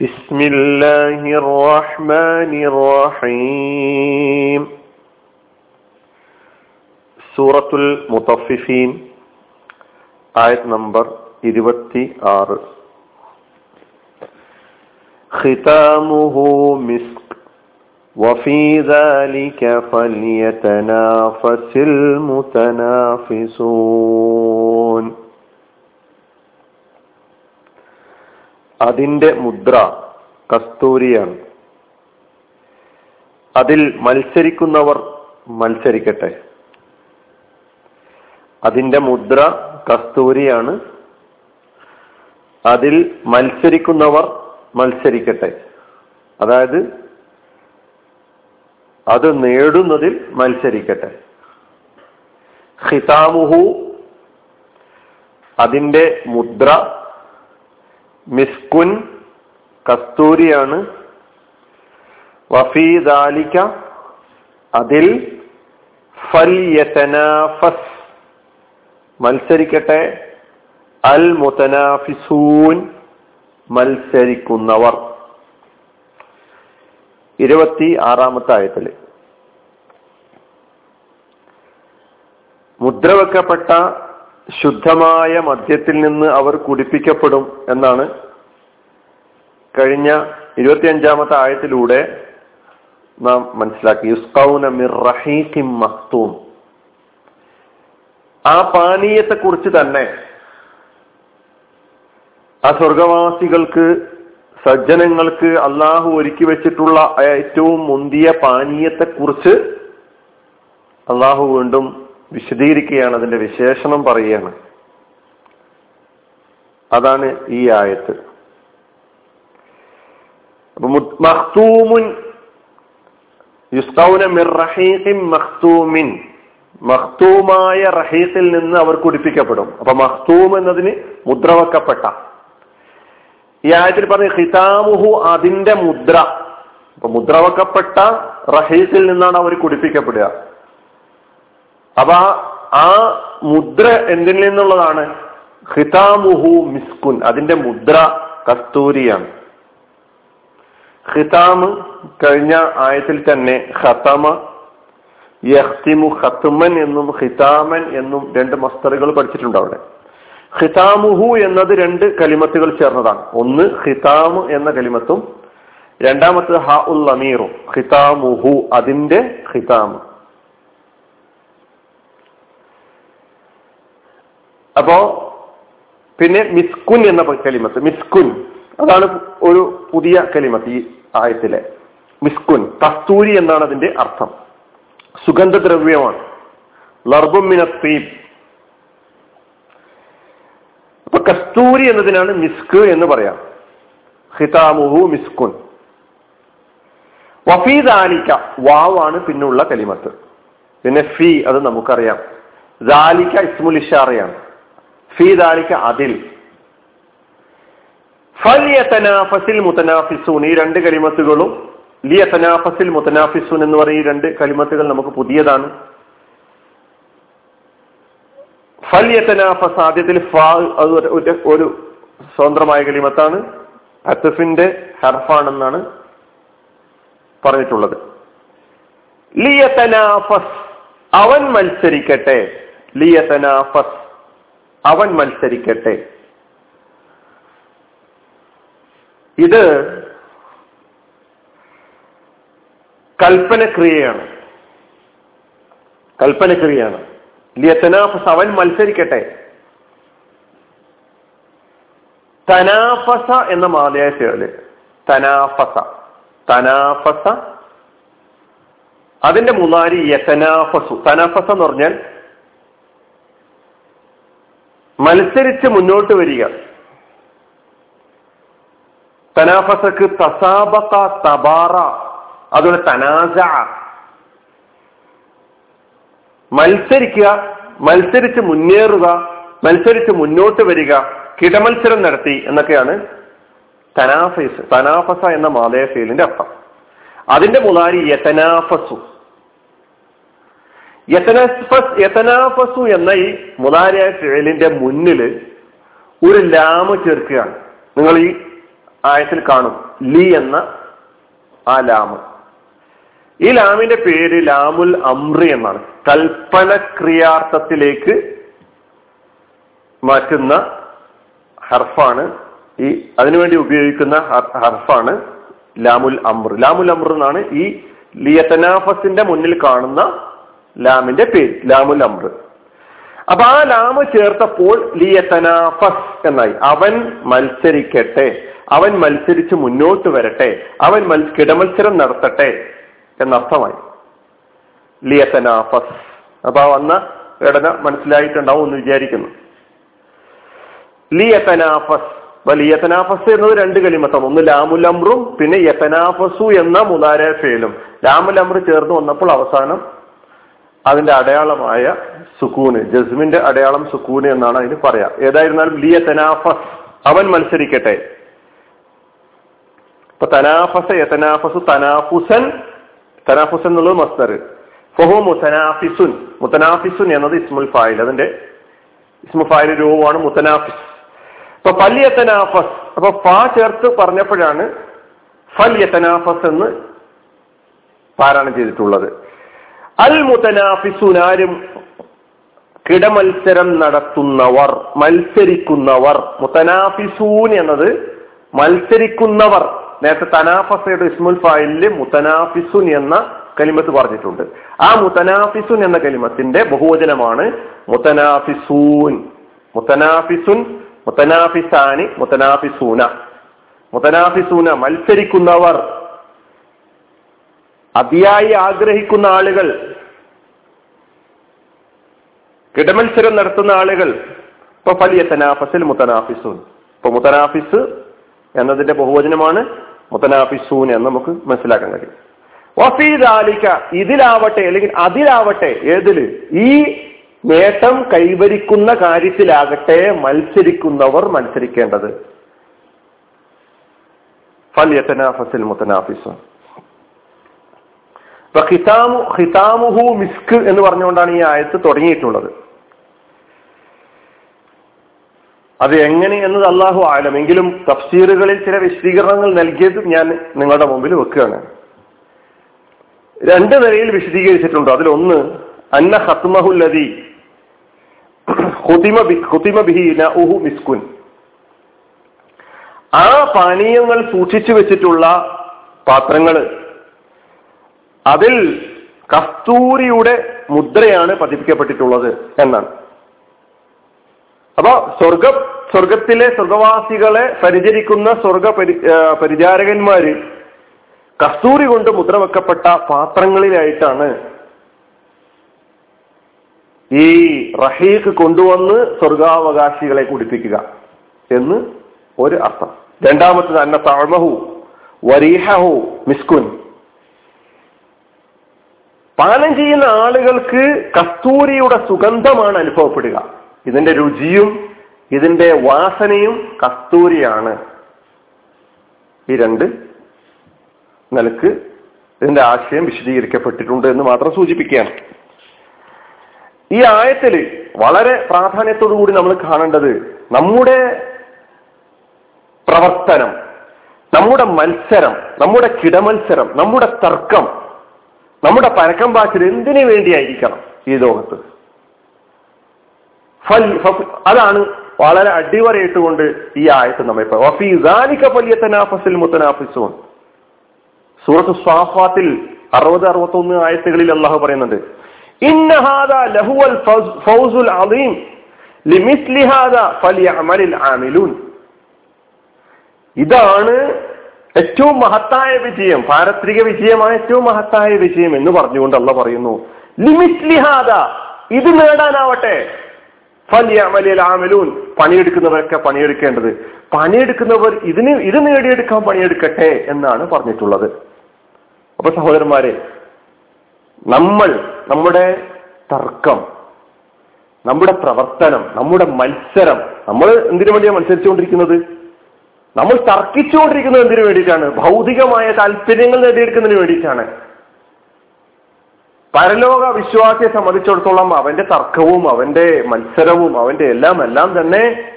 بسم الله الرحمن الرحيم. سورة المطففين آية نمبر 26 ختامه مسك وفي ذلك فليتنافس المتنافسون അതിന്റെ മുദ്ര കസ്തൂരിയാണ്. അതിൽ മത്സരിക്കുന്നവർ മത്സരിക്കട്ടെ. അതിന്റെ മുദ്ര കസ്തൂരിയാണ്. അതിൽ മത്സരിക്കുന്നവർ മത്സരിക്കട്ടെ. അതായത് അത് നേടുന്നതിൽ മത്സരിക്കട്ടെ. ഹിതാമുഹു അതിന്റെ മുദ്ര മിസ്കുൻ കസ്തൂരിയാണ്. വഫീദാലിക്ക അതിൽ ഫൽയതനാഫസ് മത്സരിക്കട്ടെ. അൽ മുതനാഫിസൂൻ മത്സരിക്കുന്നവർ. ഇരുപത്തി ആറാമത്തെ ആയത്തിൽ മുദ്രവെക്കപ്പെട്ട ശുദ്ധമായ മദ്യത്തിൽ നിന്ന് അവർ കുടിപ്പിക്കപ്പെടും എന്നാണ് കഴിഞ്ഞ ഇരുപത്തിയഞ്ചാമത്തെ ആയത്തിലൂടെ നാം മനസ്സിലാക്കി. യുസ്കൗന മിർ റഹീഖിം മഖ്തൂം. ആ പാനീയത്തെ കുറിച്ച് തന്നെ ആ സ്വർഗവാസികൾക്ക് സജ്ജനങ്ങൾക്ക് അള്ളാഹു ഒരുക്കി വെച്ചിട്ടുള്ള ഏറ്റവും മുന്തിയ പാനീയത്തെ കുറിച്ച് അള്ളാഹു വീണ്ടും വിശദീകരിക്കുകയാണ് അതിന്റെ വിശേഷണം പറയുകയാണ്. അതാണ് ഈ ആയത്ത്. മഖ്തൂമുൻ മഖ്തൂമിൻ. മഖ്തൂമായ റഹീസിൽ നിന്ന് അവർ കുടിപ്പിക്കപ്പെടും. അപ്പൊ മഖ്തൂം എന്നതിന് മുദ്രവക്കപ്പെട്ട. ഈ ആയത്തിൽ പറഞ്ഞ ഹിതാമുഹു അതിന്റെ മുദ്ര. അപ്പൊ മുദ്രവക്കപ്പെട്ട റഹീസിൽ നിന്നാണ് അവർ കുടിപ്പിക്കപ്പെടുക. അപ്പൊ ആ മുദ്ര എന്തിൽ നിന്നുള്ളതാണ്? ഹിതാമുഹു മിസ്കുൻ അതിന്റെ മുദ്ര കസ്തൂരിയാണ്. ഹിതാമ് കഴിഞ്ഞ ആയത്തിൽ തന്നെ ഹതമ യഹ്തിമു ഹത്തുമൻ എന്നും ഹിതാമൻ എന്നും രണ്ട് മസ്തറുകൾ പഠിച്ചിട്ടുണ്ട് അവിടെ. ഹിതാമുഹു എന്നത് രണ്ട് കലിമത്തുകൾ ചേർന്നതാണ്. ഒന്ന് ഹിതാമ് എന്ന കലിമത്തും രണ്ടാമത്തത് ഹ ഉൽ അമീറും. ഹിതാമുഹു അതിന്റെ ഖിതാമ്. അപ്പോ പിന്നെ മിസ്കുൻ എന്ന കലിമത്ത് മിസ്കുൻ അതാണ് ഒരു പുതിയ കലിമത്ത് ഈ ആയത്തിലെ. മിസ്കുൻ കസ്തൂരി എന്നാണ് അതിന്റെ അർത്ഥം. സുഗന്ധദ്രവ്യമാണ്. ലർബുമിനീബ് അപ്പൊ കസ്തൂരി എന്നതിനാണ് മിസ്ക് എന്ന് പറയാം. ഹിതാമുഹു മിസ്കുൻ വഫീദാലിക്ക വാവാണ് പിന്നുള്ള കലിമത്ത്. പിന്നെ ഫി അത് നമുക്കറിയാം. ദാലിക്ക ഇസ്മുൽ ഇഷാറയാണ്. ഫീ ദാലിക്ക അതിൽ. ഫലിയതനാഫസിൽ മുത്തനാഫിസൂൻ ഈ രണ്ട് കലിമത്തുകളും ലിയതനാഫസിൽ മുത്തനാഫിസൂൻ എന്ന് പറയുന്ന ഈ രണ്ട് കലിമത്തുകൾ നമുക്ക് പുതിയതാണ്. ഫലിയതനാഫസ് ആദ്യത്തിൽ ഒരു സ്വതന്ത്രമായ കലിമത്താണ്. അത്തഫിന്റെ ഹർഫാണെന്നാണ് പറഞ്ഞിട്ടുള്ളത്. ലിയതനാഫസ് അവൻ മത്സരിക്കട്ടെ. ലിയതനാഫസ് അവൻ മത്സരിക്കട്ടെ. ഇത് കൽപ്പനക്രിയയാണ്. കൽപ്പനക്രിയയാണ്. ലിയത്തനാഫസ് അവൻ മത്സരിക്കട്ടെ. തനാഫസ എന്ന മാതയായ ചേർന്ന് തനാഫസ. തനാഫസ. അതിന്റെ മുന്നാരി യതനാഫസു തനാഫസ എന്ന് പറഞ്ഞാൽ മത്സരിച്ച് മുന്നോട്ട് വരിക. തനാഫസക്ക് തസാബക തബാറ അതുപോലെ തനാസ മത്സരിക്കുക മത്സരിച്ച് മുന്നേറുക മത്സരിച്ച് മുന്നോട്ട് വരിക കിടമത്സരം നടത്തി എന്നൊക്കെയാണ് തനാഫസ് തനാഫസ എന്ന മാതയ ഫീലിന്റെ അർത്ഥം. അതിന്റെ മുതാരി യതനാഫസു. യതനാഫസ് എന്ന ഈ മുതാരിയായ ഫിഴലിന്റെ മുന്നിൽ ഒരു ലാമ് ചേർക്കുകയാണ്. നിങ്ങൾ ഈ ആയത്തിൽ കാണും. ലി എന്ന ആ ലാമ്. ഈ ലാമിന്റെ പേര് ലാമുൽ അമ്രി എന്നാണ്. കൽപ്പന ക്രിയാർത്ഥത്തിലേക്ക് മാറ്റുന്ന ഹർഫാണ് ഈ അതിനുവേണ്ടി ഉപയോഗിക്കുന്ന ഹർഫാണ് ലാമുൽ അമ്ര ലാമുൽ അമ്ര എന്നാണ് ഈ ലിയത്തനാഫസിന്റെ മുന്നിൽ കാണുന്ന ലാമിന്റെ പേര് ലാമുൽ അമ്ര. അപ്പൊ ആ ലാമ് ചേർത്തപ്പോൾ ലിയത്തനാഫസ് എന്നായി. അവൻ മത്സരിക്കട്ടെ അവൻ മത്സരിച്ച് മുന്നോട്ട് വരട്ടെ അവൻ കിടമത്സരം നടത്തട്ടെ എന്നർത്ഥമായി. ലിയത്തനാഫസ് അപ്പൊ ആ വന്ന ഘടന മനസ്സിലായിട്ടുണ്ടാവും എന്ന് വിചാരിക്കുന്നു. ലിയത്തനാഫസ് ലിയത്തനാഫസ് എന്നത് രണ്ട് കലിമത്താണ് ഒന്ന് ലാമുൽ അമ്രും പിന്നെ യത്തനാഫസു എന്ന മുതാര ഫേലും അമ്ര ചേർന്ന് വന്നപ്പോൾ അവസാനം അതിന്റെ അടയാളമായ സുക്കൂന് ജസ്മിന്റെ അടയാളം സുക്കൂന് എന്നാണ് അതിന് പറയാ. ഏതായിരുന്നാലും ലിയ തനാഫസ് അവൻ മത്സരിക്കട്ടെ. ഇപ്പൊ തനാഫസ യതനാഫസു തനാഫുസൻ തനാഫുസൻ എന്നുള്ളത് മസ്തർ. ഫഹു മുത്തനാഫിസുൻ മുത്തനാഫിസുൻ എന്നത് ഇസ്മുൽ ഫായിൽ അതിന്റെ ഇസ്മുൽ ഫായിൽ രൂപമാണ് മുത്തനാഫിസ് അപ്പൊ പല്യത്തനാഫസ് അപ്പൊ ഫാ ചേർത്ത് പറഞ്ഞപ്പോഴാണ് ഫല്യത്തനാഫസ് എന്ന് പാരായണം ചെയ്തിട്ടുള്ളത്. അൽ കിടമത്സരം നടത്തുന്നവർ മത്സരിക്കുന്നവർ. മുത്തനാഫിസൂൻ എന്നത് മത്സരിക്കുന്നവർ. നേരത്തെ തനാഫസയുടെ ഇസ്മുൽ ഫായിലിൽ മുത്തനാഫിസുൻ എന്ന കലിമത്ത് പറഞ്ഞിട്ടുണ്ട്. ആ മുത്തനാഫിസുൻ എന്ന കലിമത്തിന്റെ ബഹുവചനമാണ് മുത്തനാഫിസൂൻ മുത്തനാഫിസുൻ മുത്തനാഫിസാനി മുത്തനാഫിസൂന മുത്തനാഫിസൂന മത്സരിക്കുന്നവർ. അതിയായി ആഗ്രഹിക്കുന്ന ആളുകൾ കിടമത്സരം നടത്തുന്ന ആളുകൾ ഇപ്പൊ ഫലിയ തനാഫസിൽ മുത്തനാഫിസൂൻ. ഇപ്പൊ മുത്തനാഫിസ് എന്നതിന്റെ ബഹുവചനമാണ് മുത്തനാഫിസൂൻ എന്ന് നമുക്ക് മനസ്സിലാക്കാൻ കഴിയും. വഫീദാലിക്ക ഇതിലാവട്ടെ അല്ലെങ്കിൽ അതിലാവട്ടെ ഏതിൽ ഈ നേട്ടം കൈവരിക്കുന്ന കാര്യത്തിലാകട്ടെ മത്സരിക്കുന്നവർ മത്സരിക്കേണ്ടത്. ഫലിയ തനാഫസിൽ മുത്തനാഫിസൂൻ. ഖിതാമു ഖിതാമുഹു മിസ്ക് എന്ന് പറഞ്ഞുകൊണ്ടാണ് ഈ ആയത്ത് തുടങ്ങിയിട്ടുള്ളത്. അത് എങ്ങനെ എന്നത് അള്ളാഹു ആലം. എങ്കിലും തഫ്സീറുകളിൽ ചില വിശദീകരണങ്ങൾ നൽകിയത് ഞാൻ നിങ്ങളുടെ മുമ്പിൽ വെക്കുകയാണ്. രണ്ട് നിലയിൽ വിശദീകരിച്ചിട്ടുണ്ട്. അതിലൊന്ന് അന്ന ഹത്മഹുല്ലതി മിസ്കുൻ. ആ പാനീയങ്ങൾ സൂക്ഷിച്ചു വെച്ചിട്ടുള്ള പാത്രങ്ങൾ അതിൽ കസ്തൂരിയുടെ മുദ്രയാണ് പതിപ്പിക്കപ്പെട്ടിട്ടുള്ളത് എന്നാണ്. അപ്പൊ സ്വർഗ സ്വർഗത്തിലെ സ്വർഗവാസികളെ പരിചരിക്കുന്ന സ്വർഗ പരി പരിചാരകന്മാര് കസ്തൂരി കൊണ്ട് മുദ്ര വെക്കപ്പെട്ട പാത്രങ്ങളിലായിട്ടാണ് ഈ റഹീഖ് കൊണ്ടുവന്ന് സ്വർഗാവകാശികളെ കുടിപ്പിക്കുക എന്ന് ഒരു അർത്ഥം. രണ്ടാമത്തത് അന്ന താഴ്മഹു വരീഹഹു മിസ്കുൻ. പാനം ചെയ്യുന്ന ആളുകൾക്ക് കസ്തൂരിയുടെ സുഗന്ധമാണ് അനുഭവപ്പെടുക. ഇതിന്റെ രുചിയും ഇതിന്റെ വാസനയും കസ്തൂരിയാണ്. ഈ രണ്ട് നിലയ്ക്ക് ഇതിന്റെ ആശയം വിശദീകരിക്കപ്പെട്ടിട്ടുണ്ട് എന്ന് മാത്രം സൂചിപ്പിക്കുകയാണ്. ഈ ആയത്തിൽ വളരെ പ്രാധാന്യത്തോടു കൂടി നമ്മൾ കാണേണ്ടത് നമ്മുടെ പ്രവർത്തനം നമ്മുടെ മത്സരം നമ്മുടെ കിടമത്സരം നമ്മുടെ തർക്കം നമ്മുടെ പരക്കം പാച്ചിൽ എന്തിനു വേണ്ടിയായിരിക്കണം ഈ ലോകത്ത്? അതാണ് വളരെ അടിവരയിട്ടുകൊണ്ട് ഈ ആയത്ത് നമ്മെ ഫലിയത്തനാഫസിൽ മുത്തനാഫിസോൺ സൂറത്ത് സ്വാഫാത്തിൽ അറുപത് അറുപത്തൊന്ന് ആയത്തുകളിൽ അള്ളാഹു പറയുന്നുണ്ട് ഇതാണ് ഏറ്റവും മഹത്തായ വിജയം പാരത്രിക വിജയമായ ഏറ്റവും മഹത്തായ വിജയം എന്ന് പറഞ്ഞുകൊണ്ട് അല്ല പറയുന്നു. ലിമിസ്ലിഹാദ ഇത് നേടാനാവട്ടെ. പണിയെടുക്കുന്നവരൊക്കെ പണിയെടുക്കേണ്ടത്. പണിയെടുക്കുന്നവർ ഇതിന് ഇത് നേടിയെടുക്കാൻ പണിയെടുക്കട്ടെ എന്നാണ് പറഞ്ഞിട്ടുള്ളത്. അപ്പൊ സഹോദരന്മാരെ നമ്മൾ നമ്മുടെ തർക്കം നമ്മുടെ പ്രവർത്തനം നമ്മുടെ മത്സരം നമ്മൾ എന്തിനു വേണ്ടിയാണ് മത്സരിച്ചുകൊണ്ടിരിക്കുന്നത്? നമ്മൾ തർക്കിച്ചുകൊണ്ടിരിക്കുന്നത് എന്തിനു വേണ്ടിയിട്ടാണ്? ഭൗതികമായ താല്പര്യങ്ങൾ നേടിയെടുക്കുന്നതിന് വേണ്ടിയിട്ടാണ്. പരലോക വിശ്വാസിയെ സംബന്ധിച്ചിടത്തോളം അവന്റെ തർക്കവും അവന്റെ മത്സരവും അവന്റെ എല്ലാം എല്ലാം തന്നെ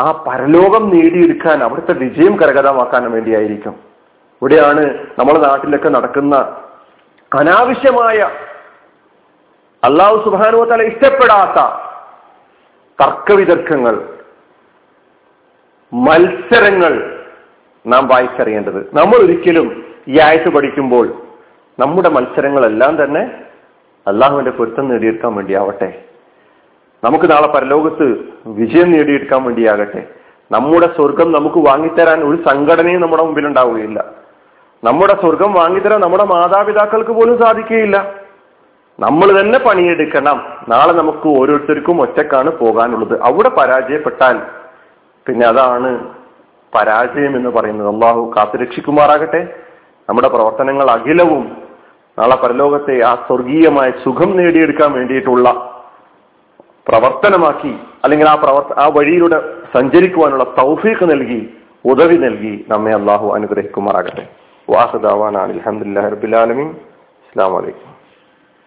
ആ പരലോകം നേടിയെടുക്കാൻ അവിടുത്തെ വിജയം കരകതമാക്കാൻ വേണ്ടിയായിരിക്കും. ഇവിടെയാണ് നമ്മുടെ നാട്ടിലൊക്കെ നടക്കുന്ന അനാവശ്യമായ അള്ളാഹു സുഹാനുവ തല ഇഷ്ടപ്പെടാത്ത തർക്കവിതർക്കങ്ങൾ. മത്സരങ്ങൾ നാം വായിച്ചറിയേണ്ടത്. നമ്മൾ ഒരിക്കലും ഈ ആയത്ത് പഠിക്കുമ്പോൾ നമ്മുടെ മത്സരങ്ങളെല്ലാം തന്നെ അള്ളാഹുവിന്റെ പൊരുത്തം നേടിയെടുക്കാൻ വേണ്ടിയാവട്ടെ. നമുക്ക് നാളെ പരലോകത്ത് വിജയം നേടിയെടുക്കാൻ വേണ്ടിയാകട്ടെ. നമ്മുടെ സ്വർഗം നമുക്ക് വാങ്ങിത്തരാൻ ഒരു സംഘടനയും നമ്മുടെ മുമ്പിൽ ഉണ്ടാവുകയില്ല നമ്മുടെ സ്വർഗം വാങ്ങിത്തരാൻ നമ്മുടെ മാതാപിതാക്കൾക്ക് പോലും സാധിക്കുകയില്ല. നമ്മൾ തന്നെ പണിയെടുക്കണം. നാളെ നമുക്ക് ഓരോരുത്തർക്കും ഒറ്റക്കാണ് പോകാനുള്ളത്. അവിടെ പരാജയപ്പെട്ടാൽ പിന്നെ അതാണ് പരാജയം എന്ന് പറയുന്നത്. അള്ളാഹു കാത്തുരക്ഷിക്കുമാറാകട്ടെ. നമ്മുടെ പ്രവർത്തനങ്ങൾ അഖിലവും നാളെ പരലോകത്തെ ആ സ്വർഗീയമായ സുഖം നേടിയെടുക്കാൻ വേണ്ടിയിട്ടുള്ള പ്രവർത്തനമാക്കി അല്ലെങ്കിൽ ആ പ്രവർത്ത ആ വഴിയിലൂടെ സഞ്ചരിക്കുവാനുള്ള തൗഫീഖ് നൽകി ഉദവി നൽകി നമ്മെ അള്ളാഹു അനുഗ്രഹിക്കുമാറാകട്ടെ. വാഹദാവാൻ അലഹമുല്ലാ റബിലാലമീൻ അസ്സാം വലൈക്കും